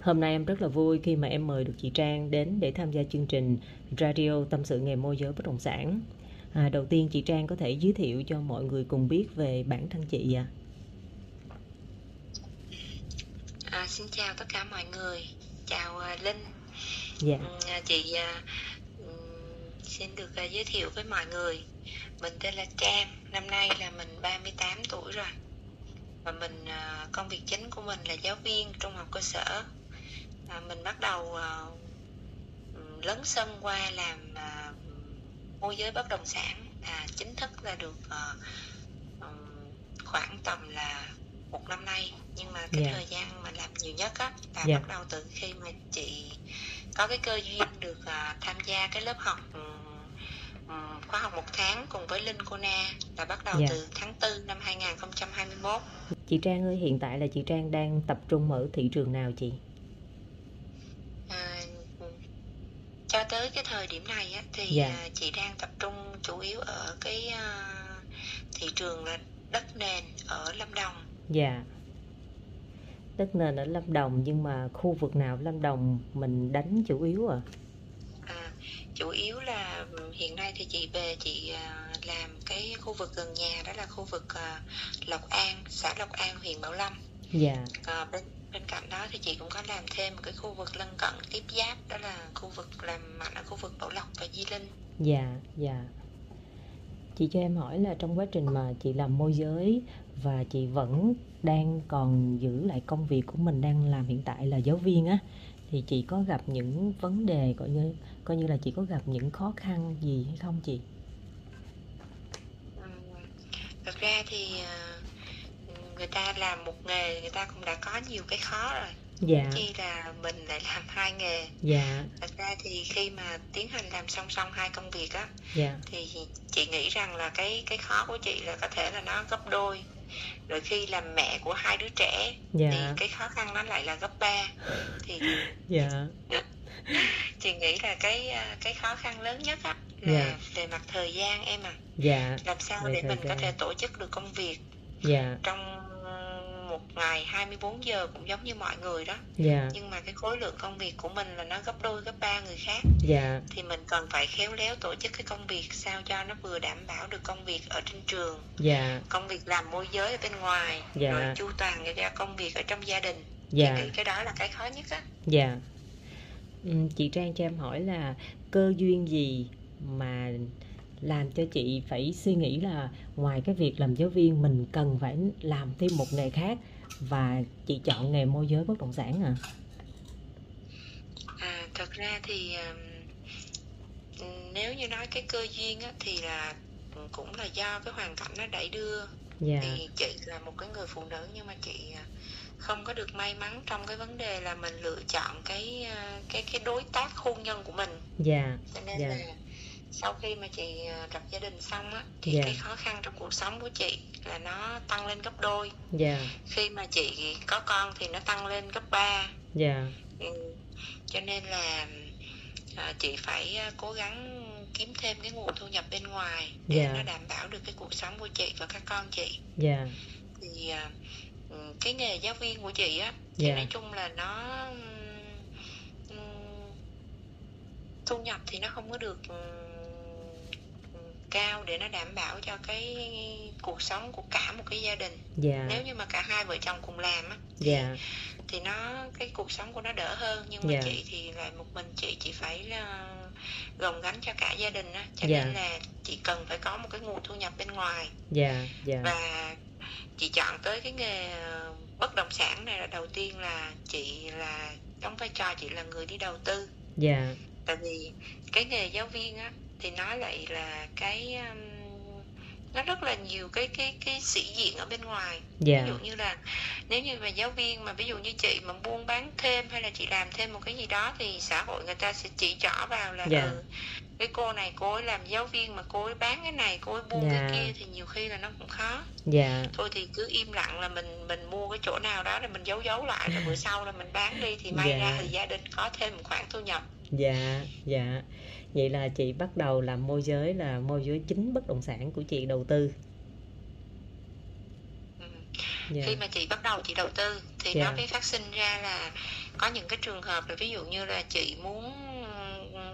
Hôm nay em rất là vui khi mà em mời được chị Trang đến để tham gia chương trình Radio Tâm sự nghề môi giới bất động sản. À, đầu tiên chị Trang có thể giới thiệu cho mọi người cùng biết về bản thân chị ạ. À. À, xin chào tất cả mọi người, chào uh, Linh. Dạ. Ừ, chị uh, xin được uh, giới thiệu với mọi người. Mình tên là Trang, năm nay là mình 38 tuổi rồi. Và mình uh, công việc chính của mình là giáo viên trung học cơ sở. À, mình bắt đầu uh, lấn sân qua làm uh, môi giới bất động sản à, chính thức là được um, khoảng tầm là một năm nay nhưng mà cái Dạ. thời gian mà làm nhiều nhất á là Dạ. bắt đầu từ khi mà chị có cái cơ duyên được à, tham gia cái lớp học ừm, khóa học một tháng cùng với Linh Cô Na là bắt đầu Dạ. từ tháng 4 năm 2021 Chị Trang ơi, hiện tại là chị Trang đang tập trung ở thị trường nào chị? à, cho tới cái thời điểm này á, thì Dạ. à, chị đang tập trung chủ yếu ở cái à, thị trường là đất nền ở Lâm Đồng Dạ. Đất nền ở Lâm Đồng nhưng mà khu vực nào Lâm Đồng mình đánh chủ yếu à? À, chủ yếu là ừm, hiện nay thì chị về chị à, làm cái khu vực gần nhà đó là khu vực à, Lộc An, xã Lộc An, huyện Bảo Lâm. Dạ. À, bên bên cạnh đó thì chị cũng có làm thêm một cái khu vực lân cận tiếp giáp đó là khu vực làm mạnh ở khu vực Bảo Lộc và Di Linh. Dạ, dạ. Chị cho em hỏi là trong quá trình mà chị làm môi giới và chị vẫn đang còn giữ lại công việc của mình đang làm hiện tại là giáo viên á thì chị có gặp những vấn đề coi như coi như là chị có gặp những khó khăn gì hay không chị? Thật ra thì à, người ta làm một nghề người ta cũng đã có nhiều cái khó rồi. Dạ, Chi là mình lại làm hai nghề. dạ, Thật ra thì khi mà tiến hành làm song song hai công việc á dạ, thì chị nghĩ rằng là cái cái khó của chị là có thể là nó gấp đôi. Rồi khi làm mẹ của hai đứa trẻ thì dạ, cái khó khăn nó lại là gấp ba. Thì dạ, chị nghĩ là cái cái khó khăn lớn nhất á là Dạ. về mặt thời gian em à dạ, làm sao Về để mình có gian. thể tổ chức được công việc dạ, trong một ngày 24 giờ cũng giống như mọi người đó. Dạ, nhưng mà cái khối lượng công việc của mình là nó gấp đôi gấp ba người khác. Dạ, thì mình cần phải khéo léo tổ chức cái công việc sao cho nó vừa đảm bảo được công việc ở trên trường. Dạ, công việc làm môi giới ở bên ngoài Dạ. rồi chu toàn cái công việc ở trong gia đình. Dạ. thì cái đó là cái khó nhất á. Dạ. Ừm, Chị Trang cho em hỏi là cơ duyên gì mà làm cho chị phải suy nghĩ là ngoài cái việc làm giáo viên mình cần phải làm thêm một nghề khác. Và chị chọn nghề môi giới bất động sản à? à thật ra thì nếu như nói cái cơ duyên á thì là cũng là do cái hoàn cảnh nó đẩy đưa. Dạ, thì chị là một cái người phụ nữ nhưng mà chị à, không có được may mắn trong cái vấn đề là mình lựa chọn cái à, cái cái đối tác hôn nhân của mình. Dạ, cho nên Dạ. là sau khi mà chị à, lập gia đình xong á thì Dạ. cái khó khăn trong cuộc sống của chị là nó tăng lên gấp đôi dạ, khi mà chị có con thì nó tăng lên gấp 3 dạ, ừ. cho nên là à, chị phải à, cố gắng kiếm thêm cái nguồn thu nhập bên ngoài để Dạ. nó đảm bảo được cái cuộc sống của chị và các con chị dạ, thì à, ừ, cái nghề giáo viên của chị á thì nói chung là nó ừm, thu nhập thì nó không có được ừm, cao để nó đảm bảo cho cái cuộc sống của cả một cái gia đình. Dạ, nếu như mà cả hai vợ chồng cùng làm á dạ, thì nó cái cuộc sống của nó đỡ hơn. Nhưng mà Dạ. chị thì lại một mình chị chị phải là gồng gánh cho cả gia đình á. Cho Dạ. nên là chị cần phải có một cái nguồn thu nhập bên ngoài. Dạ, dạ, và chị chọn tới cái nghề ờ, bất động sản này là đầu tiên là chị là đóng vai trò chị là người đi đầu tư. Dạ, tại vì cái nghề giáo viên á thì nó lại là cái um, nó rất là nhiều cái cái cái sĩ diện ở bên ngoài dạ, ví dụ như là nếu như mà giáo viên mà ví dụ như chị mà buôn bán thêm hay là chị làm thêm một cái gì đó thì xã hội người ta sẽ chỉ trỏ vào là Dạ. ừ, cái cô này cô ấy làm giáo viên mà cô ấy bán cái này cô ấy buôn Dạ. cái kia thì nhiều khi là nó cũng khó dạ, thôi thì cứ im lặng là mình mình mua cái chỗ nào đó rồi mình giấu giấu lại rồi bữa sau là mình bán đi thì may Dạ. ra thì gia đình có thêm một khoản thu nhập dạ, dạ. Vậy là chị bắt đầu làm môi giới là môi giới chính bất động sản của chị đầu tư. ừ. Dạ, khi mà chị bắt đầu chị đầu tư thì Dạ. nó mới phát sinh ra là có những cái trường hợp là ví dụ như là chị muốn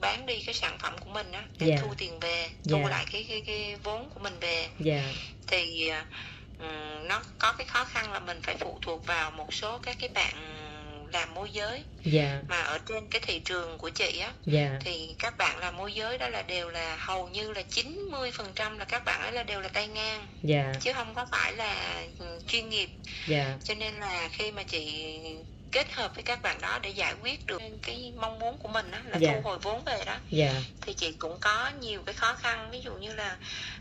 bán đi cái sản phẩm của mình á để Dạ. thu tiền về thu Dạ. lại cái cái cái vốn của mình về dạ thì ừm, nó có cái khó khăn là mình phải phụ thuộc vào một số các cái bạn làm môi giới. Dạ. Mà ở trên cái thị trường của chị á dạ. thì các bạn làm môi giới đó là đều là hầu như là 90% là các bạn ấy là đều là tay ngang. Dạ. Chứ không có phải là chuyên nghiệp. Dạ. Cho nên là khi mà chị kết hợp với các bạn đó để giải quyết được cái mong muốn của mình đó là Dạ. thu hồi vốn về đó. Dạ. Thì chị cũng có nhiều cái khó khăn ví dụ như là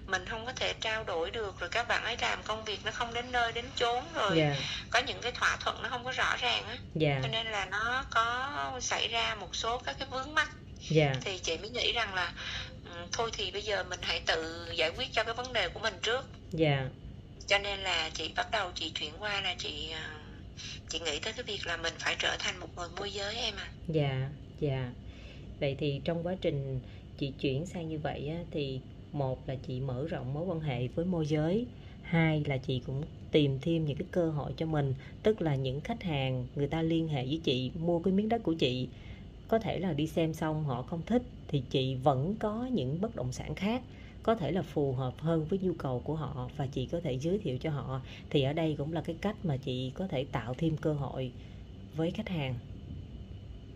mình không có thể trao đổi được rồi các bạn ấy làm công việc nó không đến nơi đến chốn rồi dạ. có những cái thỏa thuận nó không có rõ ràng á. Dạ. Cho nên là nó có xảy ra một số các cái vướng mắc. Dạ. Thì chị mới nghĩ rằng là ừ, thôi thì bây giờ mình hãy tự giải quyết cho cái vấn đề của mình trước. Dạ. Cho nên là chị bắt đầu chị chuyển qua là chị à, chị nghĩ tới cái việc là mình phải trở thành một người môi giới em à dạ dạ. Vậy thì trong quá trình chị chuyển sang như vậy á, thì một là chị mở rộng mối quan hệ với môi giới hai là chị cũng tìm thêm những cái cơ hội cho mình tức là những khách hàng người ta liên hệ với chị mua cái miếng đất của chị. Có thể là đi xem xong họ không thích thì chị vẫn có những bất động sản khác có thể là phù hợp hơn với nhu cầu của họ và chị có thể giới thiệu cho họ. Thì ở đây cũng là cái cách mà chị có thể tạo thêm cơ hội với khách hàng.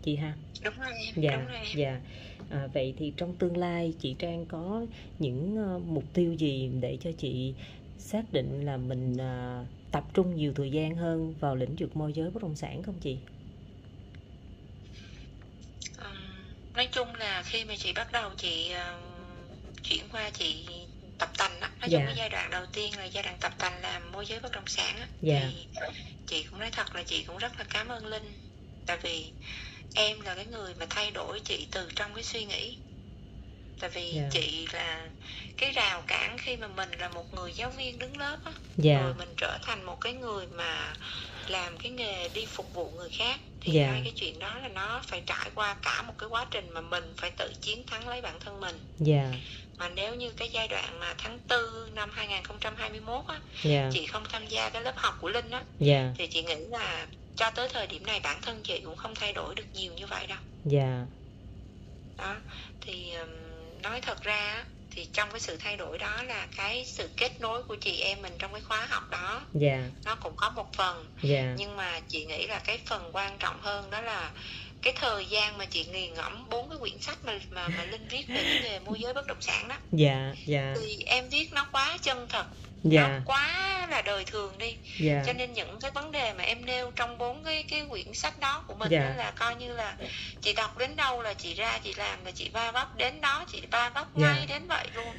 Chị ha? Đúng rồi em dạ đúng rồi em. dạ. À, vậy thì trong tương lai chị Trang có những ờ, mục tiêu gì để cho chị xác định là mình à, tập trung nhiều thời gian hơn vào lĩnh vực môi giới bất động sản không chị? Nói chung là khi mà chị bắt đầu chị ừm, chuyển qua chị tập tành á. Nói chung Dạ. cái giai đoạn đầu tiên là giai đoạn tập tành làm môi giới bất động sản á. Dạ. thì chị cũng nói thật là chị cũng rất là cảm ơn linh. Tại vì em là cái người mà thay đổi chị từ trong cái suy nghĩ. Tại vì Dạ. chị là cái rào cản khi mà mình là một người giáo viên đứng lớp á. Dạ. Rồi mình trở thành một cái người mà làm cái nghề đi phục vụ người khác thì Dạ. hai cái chuyện đó là nó phải trải qua cả một cái quá trình mà mình phải tự chiến thắng lấy bản thân mình. Dạ. Mà nếu như cái giai đoạn mà tháng 4 năm 2021 á dạ. chị không tham gia cái lớp học của Linh á dạ. thì chị nghĩ là cho tới thời điểm này bản thân chị cũng không thay đổi được nhiều như vậy đâu. Dạ. Đó thì nói thật ra thì trong cái sự thay đổi đó là cái sự kết nối của chị em mình trong cái khóa học đó. Dạ. Nó cũng có một phần. Dạ. Nhưng mà chị nghĩ là cái phần quan trọng hơn đó là cái thời gian mà chị nghiền ngẫm bốn cái quyển sách mà mà mà linh viết về cái nghề môi giới bất động sản đó. Dạ dạ. Thì em viết nó quá chân thật dạ. nó quá là đời thường đi. Dạ. Cho nên những cái vấn đề mà em nêu trong bốn cái cái quyển sách đó của mình Dạ. là coi như là chị đọc đến đâu là chị ra chị làm và chị va vấp đến đó chị va vấp Dạ. ngay đến vậy luôn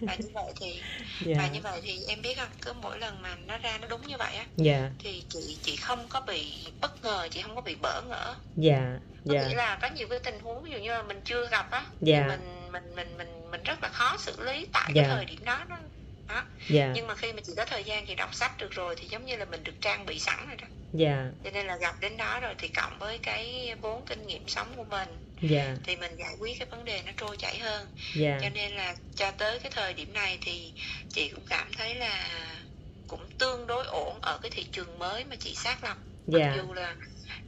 và như vậy thì và dạ. như vậy thì em biết không? Cứ mỗi lần mà nó ra nó đúng như vậy á dạ. thì chị chị không có bị bất ngờ chị không có bị bỡ ngỡ. Dạ có dạ. nghĩa là có nhiều cái tình huống ví dụ như là mình chưa gặp á thì mình mình mình mình mình rất là khó xử lý tại Dạ. cái thời điểm đó đó. Đó. Dạ. Nhưng mà khi mà chị có thời gian chị đọc sách được rồi thì giống như là mình được trang bị sẵn rồi đó. Dạ. Cho nên là gặp đến đó rồi thì cộng với cái vốn kinh nghiệm sống của mình dạ. Thì mình giải quyết cái vấn đề nó trôi chảy hơn. Dạ. Cho nên là cho tới cái thời điểm này thì chị cũng cảm thấy là cũng tương đối ổn ở cái thị trường mới mà chị xác lập. Mặc dạ. dù là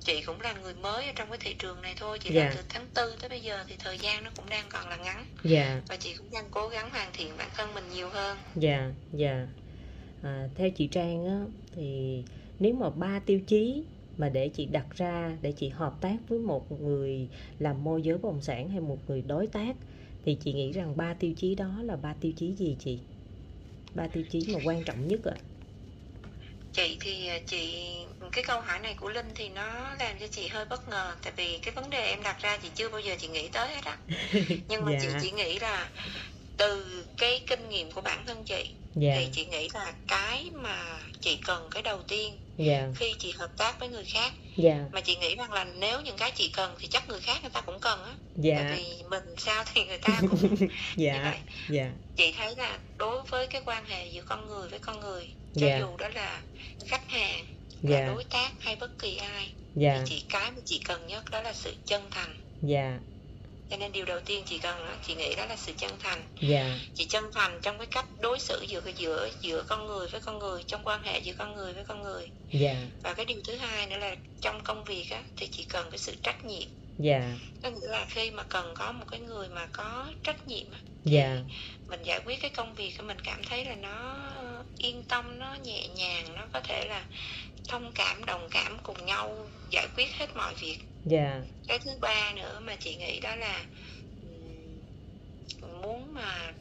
chị cũng là người mới ở trong cái thị trường này thôi chị Dạ. làm từ tháng tư tới bây giờ thì thời gian nó cũng đang còn là ngắn. Dạ. Và chị cũng đang cố gắng hoàn thiện bản thân mình nhiều hơn. Dạ dạ. À, theo chị Trang á thì nếu mà ba tiêu chí mà để chị đặt ra để chị hợp tác với một người làm môi giới bất động sản hay một người đối tác thì chị nghĩ rằng ba tiêu chí đó là ba tiêu chí gì chị? Ba tiêu chí mà quan trọng nhất ạ. Chị thì à, chị cái câu hỏi này của linh thì nó làm cho chị hơi bất ngờ tại vì cái vấn đề em đặt ra chị chưa bao giờ chị nghĩ tới hết á. Nhưng mà chị Dạ. chỉ nghĩ là từ cái kinh nghiệm của bản thân chị dạ. thì chị nghĩ là cái mà chị cần cái đầu tiên dạ. khi chị hợp tác với người khác. Dạ. Mà chị nghĩ rằng là nếu những cái chị cần thì chắc người khác người ta cũng cần á. Dạ. Tại vì mình sao thì người ta cũng như dạ. vậy. Dạ. Chị thấy là đối với cái quan hệ giữa con người với con người cho Dạ. dù đó là khách hàng là dạ. đối tác hay bất kỳ ai dạ. thì chị cái mà chị cần nhất đó là sự chân thành. Dạ cho nên điều đầu tiên chị cần chị nghĩ đó là sự chân thành. Dạ. Chị chân thành trong cái cách đối xử giữa giữa giữa con người với con người trong quan hệ giữa con người với con người. Dạ. Và cái điều thứ hai nữa là trong công việc á thì chị cần cái sự trách nhiệm dạ. Có nghĩa là khi mà cần có một cái người mà có trách nhiệm dạ. mình giải quyết cái công việc mình cảm thấy là nó yên tâm nó nhẹ nhàng nó có thể là thông cảm đồng cảm cùng nhau giải quyết hết mọi việc. Dạ. Cái thứ ba nữa mà chị nghĩ đó là muốn mà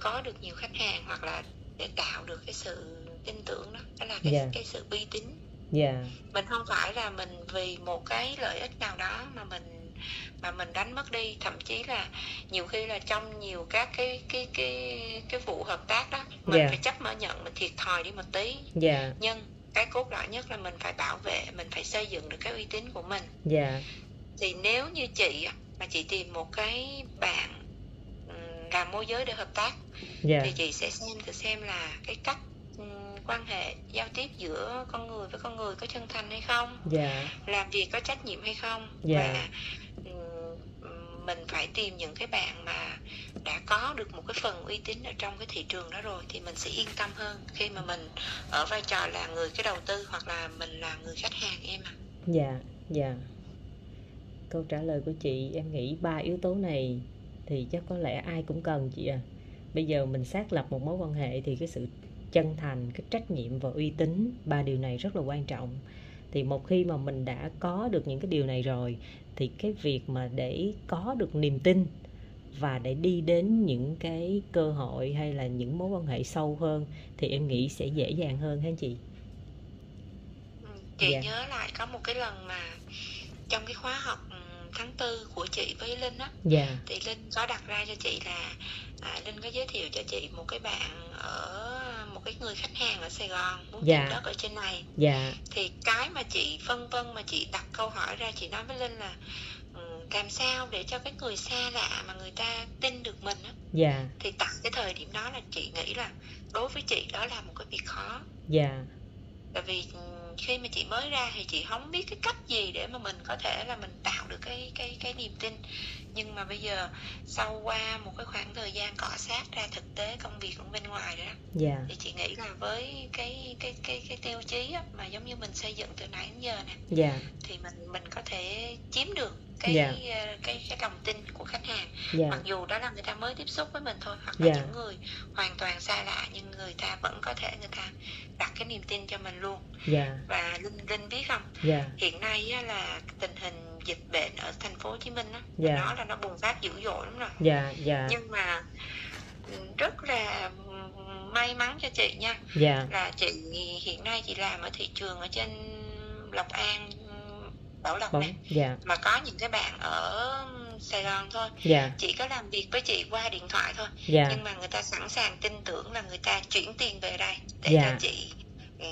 có được nhiều khách hàng hoặc là để tạo được cái sự tin tưởng đó đó là cái Dạ. cái sự uy tín dạ. Mình không phải là mình vì một cái lợi ích nào đó mà mình mà mình đánh mất đi. Thậm chí là nhiều khi là trong nhiều các cái cái cái cái vụ hợp tác đó mình Dạ. phải chấp mở nhận mình thiệt thòi đi một tí. Dạ. Nhưng cái cốt lõi nhất là mình phải bảo vệ mình phải xây dựng được cái uy tín của mình. Dạ. Thì nếu như chị mà chị tìm một cái bạn làm môi giới để hợp tác dạ. thì chị sẽ xem thử xem là cái cách quan hệ giao tiếp giữa con người với con người có chân thành hay không? Dạ. Làm việc có trách nhiệm hay không? Dạ. và mình phải tìm những cái bạn mà đã có được một cái phần uy tín ở trong cái thị trường đó rồi thì mình sẽ yên tâm hơn khi mà mình ở vai trò là người cái đầu tư hoặc là mình là người khách hàng em ạ. Dạ dạ. Câu trả lời của chị em nghĩ ba yếu tố này thì chắc có lẽ ai cũng cần chị à. Bây giờ mình xác lập một mối quan hệ thì cái sự chân thành cái trách nhiệm và uy tín ba điều này rất là quan trọng. Thì một khi mà mình đã có được những cái điều này rồi thì cái việc mà để có được niềm tin và để đi đến những cái cơ hội hay là những mối quan hệ sâu hơn thì em nghĩ sẽ dễ dàng hơn hả chị? Ừ, chị Dạ. nhớ lại có một cái lần mà trong cái khóa học ừm, tháng tư của chị với Linh á dạ. thì Linh có đặt ra cho chị là à, Linh có giới thiệu cho chị một cái bạn ở một cái người khách hàng ở Sài Gòn muốn Dạ. tìm đất ở trên này. Dạ. Thì cái mà chị phân vân mà chị đặt câu hỏi ra chị nói với Linh là ừm, làm sao để cho cái người xa lạ mà người ta tin được mình á? Dạ. Thì tại cái thời điểm đó là chị nghĩ là đối với chị đó là một cái việc khó. Dạ. Tại vì khi mà chị mới ra thì chị không biết cái cách gì để mà mình có thể là mình tạo được cái cái cái niềm tin. Nhưng mà bây giờ sau qua một cái khoảng thời gian cọ sát ra thực tế công việc ở bên ngoài rồi đó dạ. thì chị nghĩ là với cái cái cái cái tiêu chí á, mà giống như mình xây dựng từ nãy đến giờ nè dạ. thì mình mình có thể chiếm được cái Dạ. ờ, cái cái lòng tin của khách hàng. Dạ. Mặc dù đó là người ta mới tiếp xúc với mình thôi hoặc là Dạ. những người hoàn toàn xa lạ nhưng người ta vẫn có thể người ta đặt cái niềm tin cho mình luôn. Dạ. Và linh linh biết không? Dạ. Hiện nay á, là tình hình dịch bệnh ở thành phố Hồ Chí Minh á Dạ. nó là nó bùng phát dữ dội lắm rồi. Dạ dạ. Nhưng mà ừ, rất là ừ, may mắn cho chị nha. Dạ. Là chị hiện nay chị làm ở thị trường ở trên Lộc An Bảo Lộc bóng nè. dạ. Mà có những cái bạn ở Sài Gòn thôi. Dạ. Chị có làm việc với chị qua điện thoại thôi. Dạ. Nhưng mà người ta sẵn sàng tin tưởng là người ta chuyển tiền về đây để Dạ. cho chị ừ,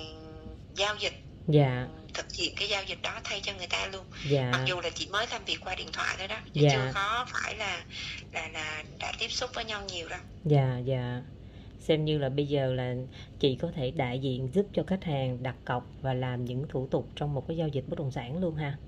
giao dịch. Dạ. Thực hiện cái giao dịch đó thay cho người ta luôn. Dạ. Mặc dù là chị mới làm việc qua điện thoại thôi đó Dạ. chưa có phải là là là đã tiếp xúc với nhau nhiều đâu. Dạ dạ xem như là bây giờ là chị có thể đại diện giúp cho khách hàng đặt cọc và làm những thủ tục trong một cái giao dịch bất động sản luôn ha.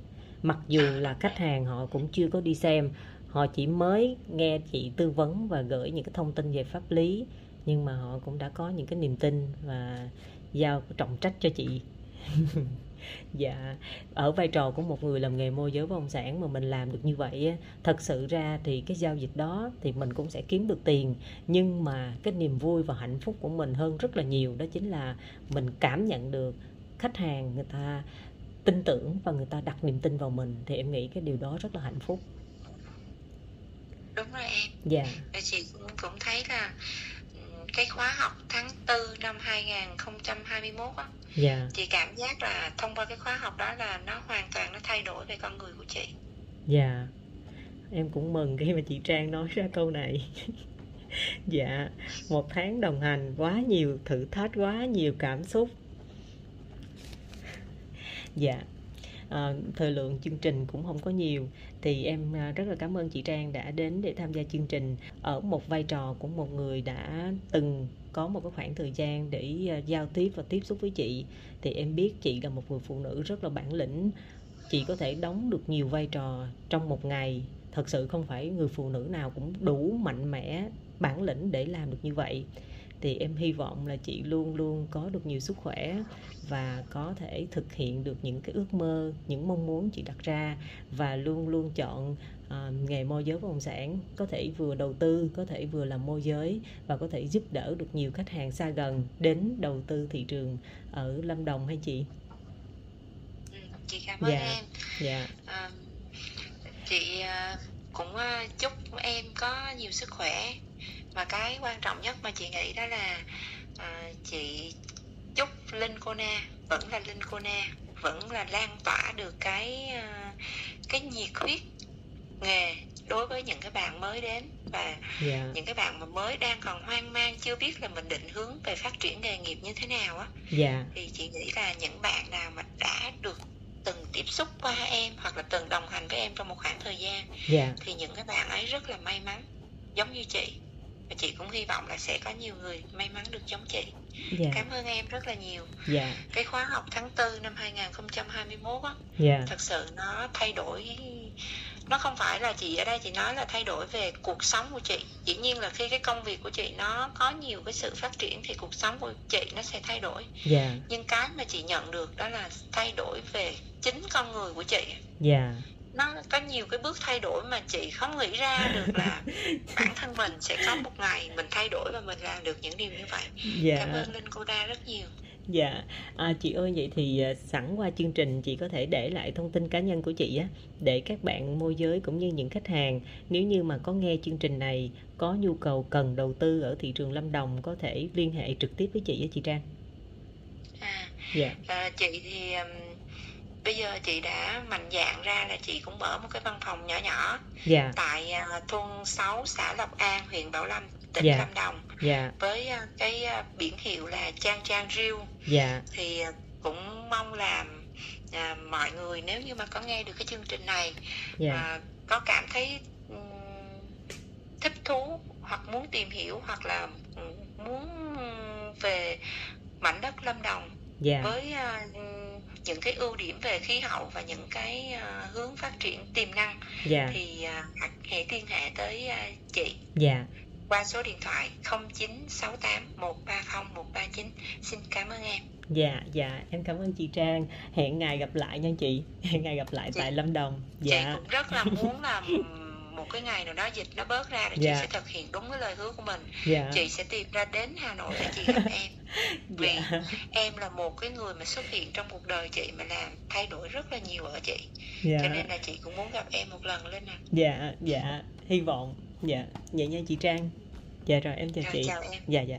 Mặc dù là khách hàng họ cũng chưa có đi xem, họ chỉ mới nghe chị tư vấn và gửi những cái thông tin về pháp lý, nhưng mà họ cũng đã có những cái niềm tin và giao trọng trách cho chị. dạ ở vai trò của một người làm nghề môi giới bất động sản mà mình làm được như vậy á, thật sự ra thì cái giao dịch đó thì mình cũng sẽ kiếm được tiền nhưng mà cái niềm vui và hạnh phúc của mình hơn rất là nhiều đó chính là mình cảm nhận được khách hàng người ta tin tưởng và người ta đặt niềm tin vào mình thì em nghĩ cái điều đó rất là hạnh phúc. Đúng rồi em. Dạ. Và chị cũng, cũng thấy là cái khóa học tháng 4 năm 2021 á dạ. chị cảm giác là thông qua cái khóa học đó là nó hoàn toàn nó thay đổi về con người của chị. Dạ. Em cũng mừng khi mà chị trang nói ra câu này. Dạ. Một tháng đồng hành quá nhiều thử thách quá nhiều cảm xúc. Dạ à, thời lượng chương trình cũng không có nhiều. Thì em à, rất là cảm ơn chị Trang đã đến để tham gia chương trình. Ở một vai trò của một người đã từng có một cái khoảng thời gian để à, giao tiếp và tiếp xúc với chị thì em biết chị là một người phụ nữ rất là bản lĩnh. Chị có thể đóng được nhiều vai trò trong một ngày. Thật sự không phải người phụ nữ nào cũng đủ mạnh mẽ bản lĩnh để làm được như vậy thì em hy vọng là chị luôn luôn có được nhiều sức khỏe và có thể thực hiện được những cái ước mơ những mong muốn chị đặt ra và luôn luôn chọn uh, nghề môi giới bất động sản. Có thể vừa đầu tư có thể vừa làm môi giới và có thể giúp đỡ được nhiều khách hàng xa gần đến đầu tư thị trường ở lâm đồng hay chị? Ừ, chị cảm ơn dạ. em. dạ. À, chị uh, cũng uh, chúc em có nhiều sức khỏe và cái quan trọng nhất mà chị nghĩ đó là uh, chị chúc linh cô na vẫn là linh cô na vẫn là lan tỏa được cái uh, cái nhiệt huyết nghề đối với những cái bạn mới đến và yeah. Dạ. những cái bạn mà mới đang còn hoang mang chưa biết là mình định hướng về phát triển nghề nghiệp như thế nào á yeah. Dạ. thì chị nghĩ là những bạn nào mà đã được từng tiếp xúc qua em hoặc là từng đồng hành với em trong một khoảng thời gian yeah. Dạ. thì những cái bạn ấy rất là may mắn giống như chị và chị cũng hy vọng là sẽ có nhiều người may mắn được giống chị yeah. cảm ơn em rất là nhiều yeah. cái khóa học tháng 4 năm 2021 á yeah. thật sự nó thay đổi nó không phải là chị ở đây chị nói là thay đổi về cuộc sống của chị dĩ nhiên là khi cái công việc của chị nó có nhiều cái sự phát triển thì cuộc sống của chị nó sẽ thay đổi yeah. nhưng cái mà chị nhận được đó là thay đổi về chính con người của chị yeah nó có nhiều cái bước thay đổi mà chị không nghĩ ra được là bản thân mình sẽ có một ngày mình thay đổi và mình làm được những điều như vậy. Dạ. cảm ơn linh cô đa rất nhiều. Dạ. À, chị ơi vậy thì à, sẵn qua chương trình chị có thể để lại thông tin cá nhân của chị á để các bạn môi giới cũng như những khách hàng nếu như mà có nghe chương trình này có nhu cầu cần đầu tư ở thị trường lâm đồng có thể liên hệ trực tiếp với chị á chị trang. À, dạ. à chị thì bây giờ chị đã mạnh dạng ra là chị cũng mở một cái văn phòng nhỏ nhỏ dạ. tại uh, thôn 6 xã Lộc An huyện Bảo Lâm tỉnh dạ. Lâm Đồng dạ. với uh, cái uh, biển hiệu là Trang Trang Riêu dạ. thì uh, cũng mong là uh, mọi người nếu như mà có nghe được cái chương trình này dạ. uh, có cảm thấy um, thích thú hoặc muốn tìm hiểu hoặc là muốn về mảnh đất Lâm Đồng dạ. với uh, những cái ưu điểm về khí hậu và những cái uh, hướng phát triển tiềm năng dạ. thì uh, hãy liên hệ tới uh, chị dạ. qua số điện thoại 0968 130 139 xin cảm ơn em. Dạ dạ em cảm ơn chị Trang. Hẹn ngày gặp lại nha chị. Hẹn ngày gặp lại chị, tại Lâm Đồng. dạ. chị cũng rất là muốn là một cái ngày nào đó dịch nó bớt ra thì dạ. chị sẽ thực hiện đúng cái lời hứa của mình dạ. chị sẽ tìm ra đến hà nội để chị gặp em vì dạ. em là một cái người mà xuất hiện trong cuộc đời chị mà làm thay đổi rất là nhiều ở chị dạ. cho nên là chị cũng muốn gặp em một lần lên nè dạ dạ hy vọng dạ vậy nha chị trang dạ rồi em chào rồi, chị chào em. dạ dạ